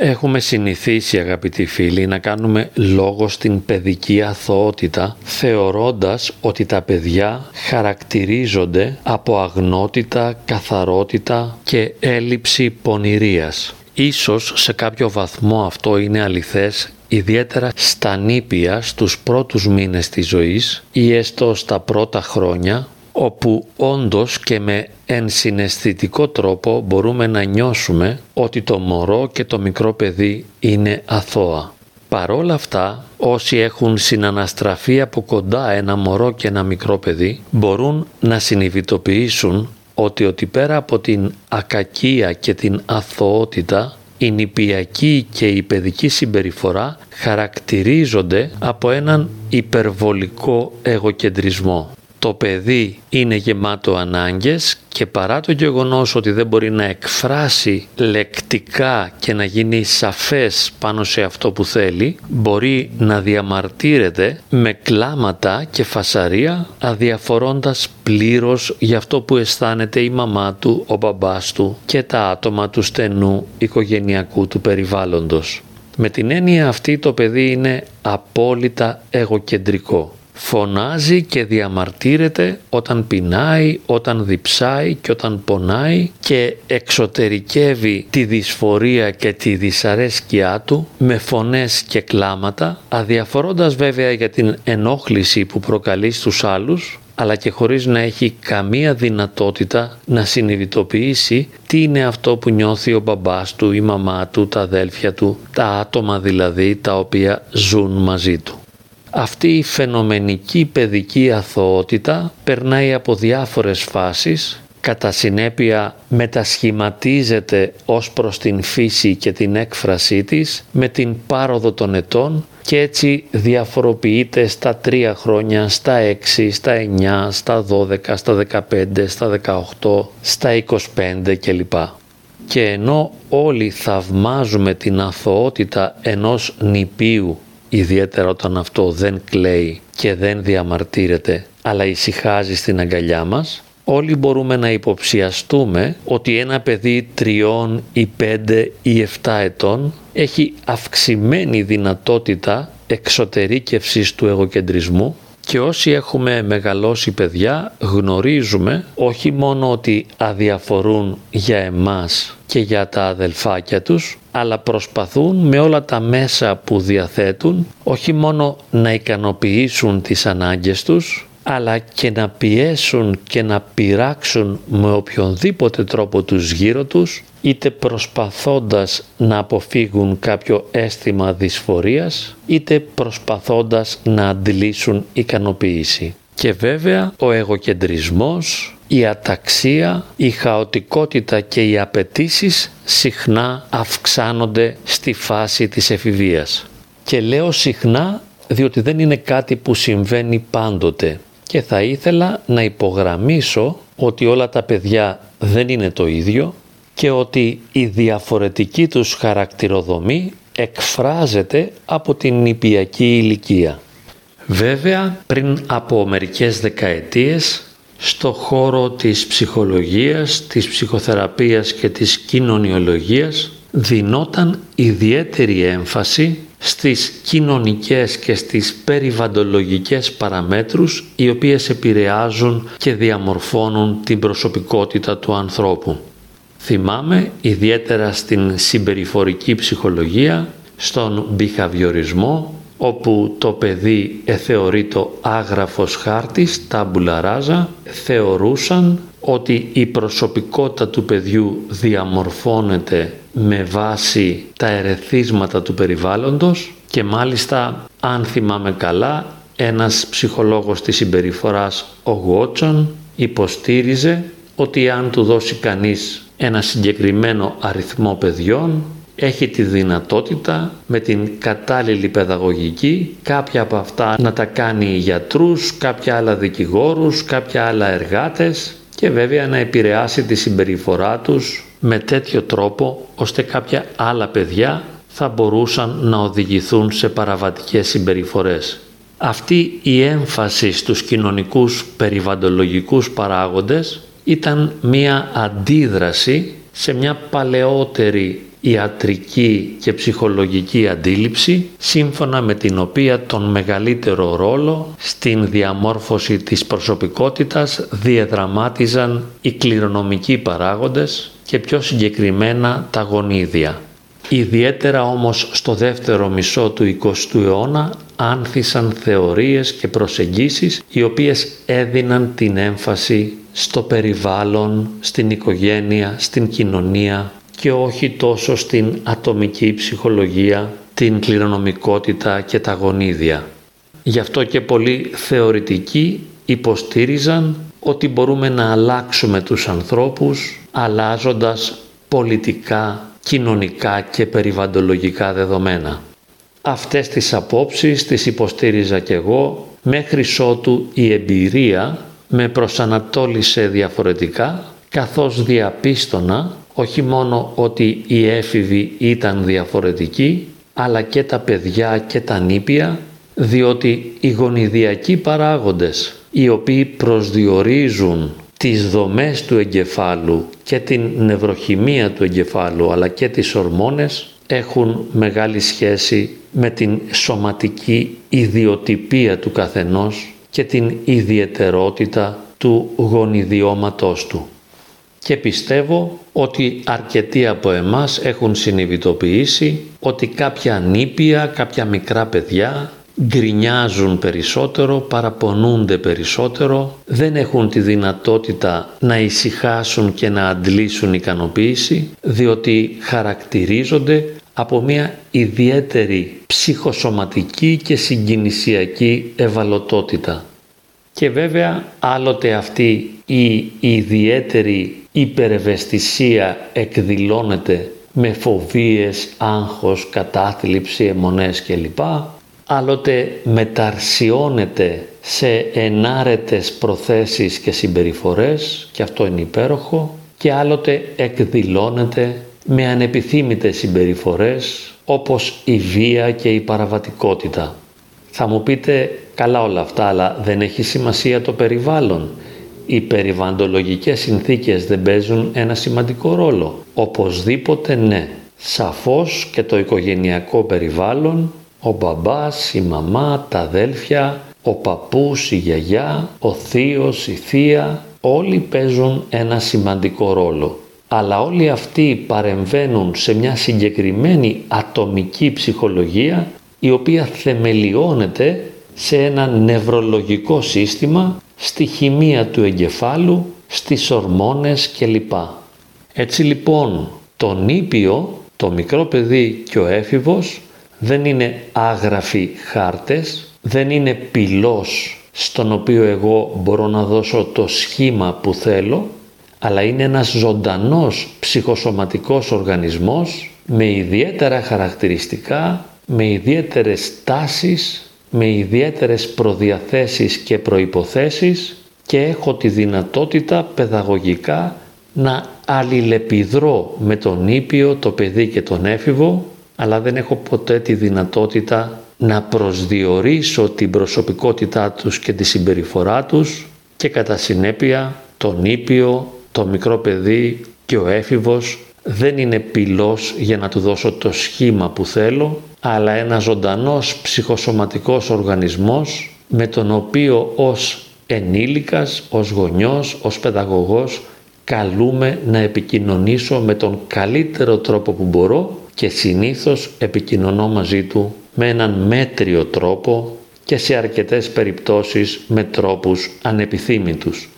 Έχουμε συνηθίσει αγαπητοί φίλοι να κάνουμε λόγο στην παιδική αθωότητα θεωρώντας ότι τα παιδιά χαρακτηρίζονται από αγνότητα, καθαρότητα και έλλειψη πονηρίας. Ίσως σε κάποιο βαθμό αυτό είναι αληθές ιδιαίτερα στα νήπια στους πρώτους μήνες της ζωής ή έστω στα πρώτα χρόνια όπου όντως και με ενσυναισθητικό τρόπο μπορούμε να νιώσουμε ότι το μωρό και το μικρό παιδί είναι αθώα. Παρόλα αυτά, όσοι έχουν συναναστραφεί από κοντά ένα μωρό και ένα μικρό παιδί μπορούν να συνειδητοποιήσουν ότι ότι πέρα από την ακακία και την αθωότητα η νηπιακή και η παιδική συμπεριφορά χαρακτηρίζονται από έναν υπερβολικό εγωκεντρισμό το παιδί είναι γεμάτο ανάγκες και παρά το γεγονός ότι δεν μπορεί να εκφράσει λεκτικά και να γίνει σαφές πάνω σε αυτό που θέλει, μπορεί να διαμαρτύρεται με κλάματα και φασαρία αδιαφορώντας πλήρως για αυτό που αισθάνεται η μαμά του, ο μπαμπάς του και τα άτομα του στενού οικογενειακού του περιβάλλοντος. Με την έννοια αυτή το παιδί είναι απόλυτα εγωκεντρικό φωνάζει και διαμαρτύρεται όταν πεινάει, όταν διψάει και όταν πονάει και εξωτερικεύει τη δυσφορία και τη δυσαρέσκειά του με φωνές και κλάματα αδιαφορώντας βέβαια για την ενόχληση που προκαλεί στους άλλους αλλά και χωρίς να έχει καμία δυνατότητα να συνειδητοποιήσει τι είναι αυτό που νιώθει ο μπαμπάς του, η μαμά του, τα αδέλφια του, τα άτομα δηλαδή τα οποία ζουν μαζί του. Αυτή η φαινομενική παιδική αθωότητα περνάει από διάφορες φάσεις, κατά συνέπεια μετασχηματίζεται ως προς την φύση και την έκφρασή της με την πάροδο των ετών και έτσι διαφοροποιείται στα τρία χρόνια, στα 6, στα 9, στα 12, στα 15, στα 18, στα 25 κλπ. Και ενώ όλοι θαυμάζουμε την αθωότητα ενός νηπίου ιδιαίτερα όταν αυτό δεν κλαίει και δεν διαμαρτύρεται αλλά ησυχάζει στην αγκαλιά μας, όλοι μπορούμε να υποψιαστούμε ότι ένα παιδί τριών ή πέντε ή εφτά ετών έχει αυξημένη δυνατότητα εξωτερήκευσης του εγωκεντρισμού και όσοι έχουμε μεγαλώσει παιδιά γνωρίζουμε όχι μόνο ότι αδιαφορούν για εμάς και για τα αδελφάκια τους αλλά προσπαθούν με όλα τα μέσα που διαθέτουν όχι μόνο να ικανοποιήσουν τις ανάγκες τους αλλά και να πιέσουν και να πειράξουν με οποιονδήποτε τρόπο τους γύρω τους είτε προσπαθώντας να αποφύγουν κάποιο αίσθημα δυσφορίας είτε προσπαθώντας να αντιλήσουν ικανοποίηση. Και βέβαια ο εγωκεντρισμός, η αταξία, η χαοτικότητα και οι απαιτήσεις συχνά αυξάνονται στη φάση της εφηβείας. Και λέω συχνά διότι δεν είναι κάτι που συμβαίνει πάντοτε και θα ήθελα να υπογραμμίσω ότι όλα τα παιδιά δεν είναι το ίδιο και ότι η διαφορετική τους χαρακτηροδομή εκφράζεται από την νηπιακή ηλικία. Βέβαια, πριν από μερικές δεκαετίες, στο χώρο της ψυχολογίας, της ψυχοθεραπείας και της κοινωνιολογίας δινόταν ιδιαίτερη έμφαση στις κοινωνικές και στις περιβαντολογικές παραμέτρους οι οποίες επηρεάζουν και διαμορφώνουν την προσωπικότητα του ανθρώπου. Θυμάμαι ιδιαίτερα στην συμπεριφορική ψυχολογία, στον μπιχαβιορισμό, όπου το παιδί εθεωρεί το άγραφος χάρτης, τα μπουλαράζα, θεωρούσαν ότι η προσωπικότητα του παιδιού διαμορφώνεται με βάση τα ερεθίσματα του περιβάλλοντος και μάλιστα αν θυμάμαι καλά ένας ψυχολόγος της συμπεριφοράς ο Γουότσον υποστήριζε ότι αν του δώσει κανείς ένα συγκεκριμένο αριθμό παιδιών έχει τη δυνατότητα με την κατάλληλη παιδαγωγική κάποια από αυτά να τα κάνει γιατρούς, κάποια άλλα δικηγόρους, κάποια άλλα εργάτες και βέβαια να επηρεάσει τη συμπεριφορά τους με τέτοιο τρόπο ώστε κάποια άλλα παιδιά θα μπορούσαν να οδηγηθούν σε παραβατικές συμπεριφορές. Αυτή η έμφαση στους κοινωνικούς περιβαντολογικούς παράγοντες ήταν μία αντίδραση σε μια παλαιότερη ιατρική και ψυχολογική αντίληψη σύμφωνα με την οποία τον μεγαλύτερο ρόλο στην διαμόρφωση της προσωπικότητας διεδραμάτιζαν οι κληρονομικοί παράγοντες και πιο συγκεκριμένα τα γονίδια. Ιδιαίτερα όμως στο δεύτερο μισό του 20ου αιώνα άνθησαν θεωρίες και προσεγγίσεις οι οποίες έδιναν την έμφαση στο περιβάλλον, στην οικογένεια, στην κοινωνία και όχι τόσο στην ατομική ψυχολογία, την κληρονομικότητα και τα γονίδια. Γι' αυτό και πολλοί θεωρητικοί υποστήριζαν ότι μπορούμε να αλλάξουμε τους ανθρώπους αλλάζοντας πολιτικά, κοινωνικά και περιβαντολογικά δεδομένα. Αυτές τις απόψεις τις υποστήριζα και εγώ μέχρι ότου η εμπειρία με προσανατόλισε διαφορετικά καθώς διαπίστωνα όχι μόνο ότι οι έφηβοι ήταν διαφορετικοί αλλά και τα παιδιά και τα νήπια διότι οι γονιδιακοί παράγοντες οι οποίοι προσδιορίζουν τις δομές του εγκεφάλου και την νευροχημία του εγκεφάλου αλλά και τις ορμόνες έχουν μεγάλη σχέση με την σωματική ιδιοτυπία του καθενός και την ιδιαιτερότητα του γονιδιώματός του. Και πιστεύω ότι αρκετοί από εμάς έχουν συνειδητοποιήσει ότι κάποια νήπια, κάποια μικρά παιδιά γκρινιάζουν περισσότερο, παραπονούνται περισσότερο, δεν έχουν τη δυνατότητα να ησυχάσουν και να αντλήσουν ικανοποίηση, διότι χαρακτηρίζονται από μια ιδιαίτερη ψυχοσωματική και συγκινησιακή ευαλωτότητα. Και βέβαια άλλοτε αυτή η ιδιαίτερη υπερευαισθησία εκδηλώνεται με φοβίες, άγχος, κατάθλιψη, αιμονές κλπ. Άλλοτε μεταρσιώνεται σε ενάρετες προθέσεις και συμπεριφορές και αυτό είναι υπέροχο και άλλοτε εκδηλώνεται με ανεπιθύμητες συμπεριφορές όπως η βία και η παραβατικότητα. Θα μου πείτε καλά όλα αυτά αλλά δεν έχει σημασία το περιβάλλον. Οι περιβαντολογικές συνθήκες δεν παίζουν ένα σημαντικό ρόλο. Οπωσδήποτε ναι. Σαφώς και το οικογενειακό περιβάλλον, ο μπαμπάς, η μαμά, τα αδέλφια, ο παππούς, η γιαγιά, ο θείος, η θεία, όλοι παίζουν ένα σημαντικό ρόλο αλλά όλοι αυτοί παρεμβαίνουν σε μια συγκεκριμένη ατομική ψυχολογία η οποία θεμελιώνεται σε ένα νευρολογικό σύστημα, στη χημεία του εγκεφάλου, στις ορμόνες κλπ. Έτσι λοιπόν το νήπιο, το μικρό παιδί και ο έφηβος δεν είναι άγραφοι χάρτες, δεν είναι πυλός στον οποίο εγώ μπορώ να δώσω το σχήμα που θέλω, αλλά είναι ένας ζωντανός ψυχοσωματικός οργανισμός με ιδιαίτερα χαρακτηριστικά, με ιδιαίτερες τάσεις, με ιδιαίτερες προδιαθέσεις και προϋποθέσεις και έχω τη δυνατότητα παιδαγωγικά να αλληλεπιδρώ με τον ήπιο, το παιδί και τον έφηβο, αλλά δεν έχω ποτέ τη δυνατότητα να προσδιορίσω την προσωπικότητά τους και τη συμπεριφορά τους και κατά συνέπεια τον ήπιο, το μικρό παιδί και ο έφηβος δεν είναι πυλός για να του δώσω το σχήμα που θέλω, αλλά ένα ζωντανός ψυχοσωματικός οργανισμός με τον οποίο ως ενήλικας, ως γονιός, ως παιδαγωγός καλούμε να επικοινωνήσω με τον καλύτερο τρόπο που μπορώ και συνήθως επικοινωνώ μαζί του με έναν μέτριο τρόπο και σε αρκετές περιπτώσεις με τρόπους ανεπιθύμητους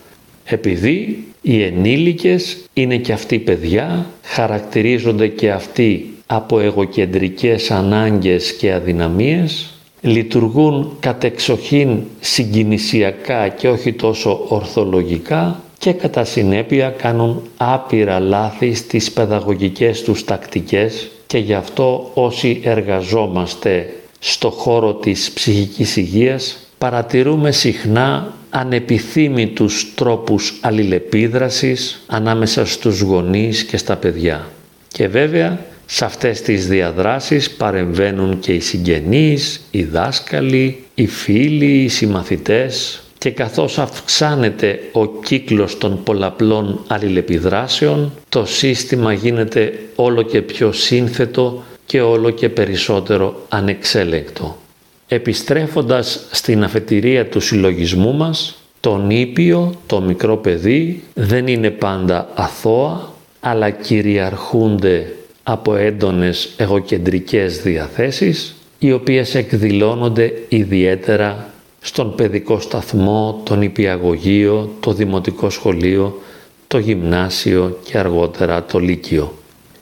επειδή οι ενήλικες είναι και αυτοί παιδιά, χαρακτηρίζονται και αυτοί από εγωκεντρικές ανάγκες και αδυναμίες, λειτουργούν κατεξοχήν συγκινησιακά και όχι τόσο ορθολογικά και κατά συνέπεια κάνουν άπειρα λάθη στις παιδαγωγικές τους τακτικές και γι' αυτό όσοι εργαζόμαστε στο χώρο της ψυχικής υγείας παρατηρούμε συχνά ανεπιθύμητους τρόπους αλληλεπίδρασης ανάμεσα στους γονείς και στα παιδιά. Και βέβαια σε αυτές τις διαδράσεις παρεμβαίνουν και οι συγγενείς, οι δάσκαλοι, οι φίλοι, οι συμμαθητές, και καθώς αυξάνεται ο κύκλος των πολλαπλών αλληλεπιδράσεων, το σύστημα γίνεται όλο και πιο σύνθετο και όλο και περισσότερο ανεξέλεγκτο. Επιστρέφοντας στην αφετηρία του συλλογισμού μας, το νήπιο, το μικρό παιδί, δεν είναι πάντα αθώα, αλλά κυριαρχούνται από έντονες εγωκεντρικές διαθέσεις, οι οποίες εκδηλώνονται ιδιαίτερα στον παιδικό σταθμό, τον υπηαγωγείο, το δημοτικό σχολείο, το γυμνάσιο και αργότερα το λύκειο.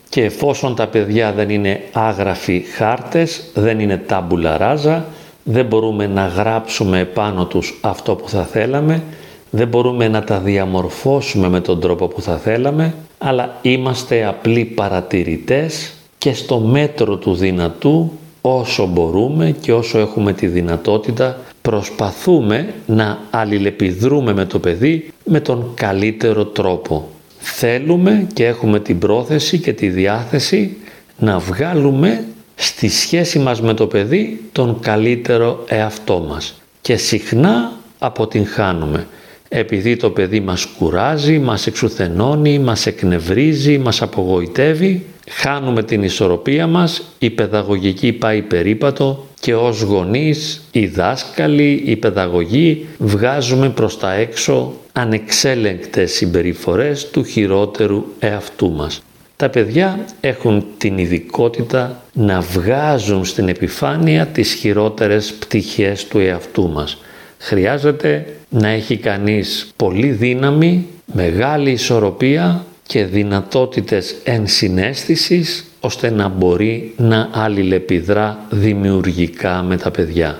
Και εφόσον τα παιδιά δεν είναι άγραφοι χάρτες, δεν είναι τάμπουλα ράζα, δεν μπορούμε να γράψουμε επάνω τους αυτό που θα θέλαμε, δεν μπορούμε να τα διαμορφώσουμε με τον τρόπο που θα θέλαμε, αλλά είμαστε απλοί παρατηρητές και στο μέτρο του δυνατού όσο μπορούμε και όσο έχουμε τη δυνατότητα προσπαθούμε να αλληλεπιδρούμε με το παιδί με τον καλύτερο τρόπο. Θέλουμε και έχουμε την πρόθεση και τη διάθεση να βγάλουμε στη σχέση μας με το παιδί τον καλύτερο εαυτό μας. Και συχνά αποτυγχάνουμε επειδή το παιδί μας κουράζει, μας εξουθενώνει, μας εκνευρίζει, μας απογοητεύει, χάνουμε την ισορροπία μας, η παιδαγωγική πάει περίπατο και ως γονείς, οι δάσκαλοι, οι παιδαγωγοί βγάζουμε προς τα έξω ανεξέλεγκτες συμπεριφορές του χειρότερου εαυτού μας. Τα παιδιά έχουν την ειδικότητα να βγάζουν στην επιφάνεια τις χειρότερες πτυχές του εαυτού μας. Χρειάζεται να έχει κανείς πολύ δύναμη, μεγάλη ισορροπία και δυνατότητες ενσυναίσθησης ώστε να μπορεί να αλληλεπιδρά δημιουργικά με τα παιδιά.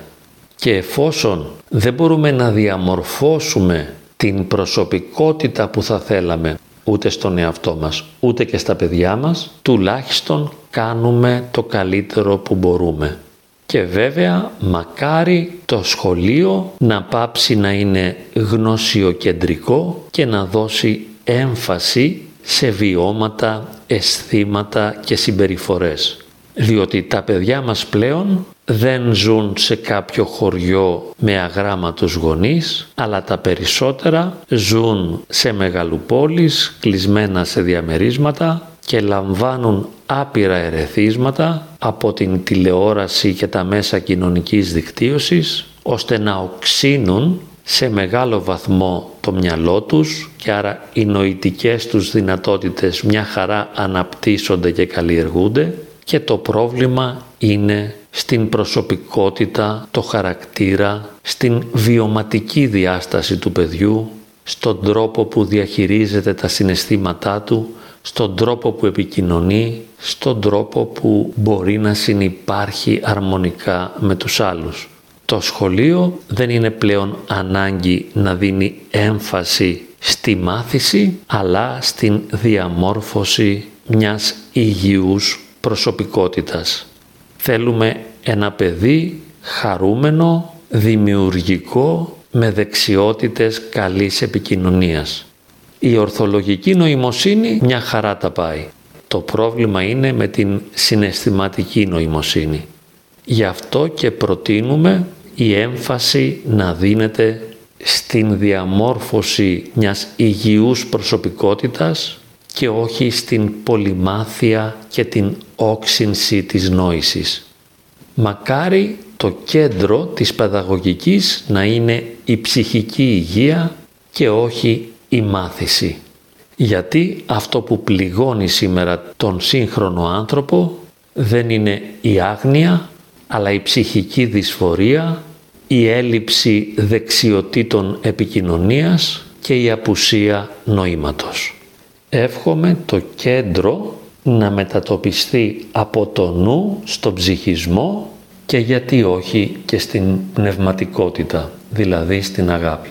Και εφόσον δεν μπορούμε να διαμορφώσουμε την προσωπικότητα που θα θέλαμε ούτε στον εαυτό μας, ούτε και στα παιδιά μας, τουλάχιστον κάνουμε το καλύτερο που μπορούμε. Και βέβαια μακάρι το σχολείο να πάψει να είναι γνωσιοκεντρικό και να δώσει έμφαση σε βιώματα, αισθήματα και συμπεριφορές. Διότι τα παιδιά μας πλέον δεν ζουν σε κάποιο χωριό με αγράμματους γονείς, αλλά τα περισσότερα ζουν σε μεγαλοπόλεις, κλεισμένα σε διαμερίσματα και λαμβάνουν άπειρα ερεθίσματα από την τηλεόραση και τα μέσα κοινωνικής δικτύωσης, ώστε να οξύνουν σε μεγάλο βαθμό το μυαλό τους και άρα οι νοητικές τους δυνατότητες μια χαρά αναπτύσσονται και καλλιεργούνται και το πρόβλημα είναι στην προσωπικότητα, το χαρακτήρα, στην βιωματική διάσταση του παιδιού, στον τρόπο που διαχειρίζεται τα συναισθήματά του, στον τρόπο που επικοινωνεί, στον τρόπο που μπορεί να συνυπάρχει αρμονικά με τους άλλους. Το σχολείο δεν είναι πλέον ανάγκη να δίνει έμφαση στη μάθηση αλλά στην διαμόρφωση μιας υγιούς προσωπικότητας. Θέλουμε ένα παιδί χαρούμενο, δημιουργικό, με δεξιότητες καλής επικοινωνίας. Η ορθολογική νοημοσύνη μια χαρά τα πάει. Το πρόβλημα είναι με την συναισθηματική νοημοσύνη. Γι' αυτό και προτείνουμε η έμφαση να δίνεται στην διαμόρφωση μιας υγιούς προσωπικότητας και όχι στην πολυμάθεια και την όξυνση της νόησης. Μακάρι το κέντρο της παιδαγωγικής να είναι η ψυχική υγεία και όχι η μάθηση. Γιατί αυτό που πληγώνει σήμερα τον σύγχρονο άνθρωπο δεν είναι η άγνοια, αλλά η ψυχική δυσφορία, η έλλειψη δεξιοτήτων επικοινωνίας και η απουσία νοήματος. Εύχομαι το κέντρο να μετατοπιστεί από το νου στον ψυχισμό και γιατί όχι και στην πνευματικότητα, δηλαδή στην αγάπη.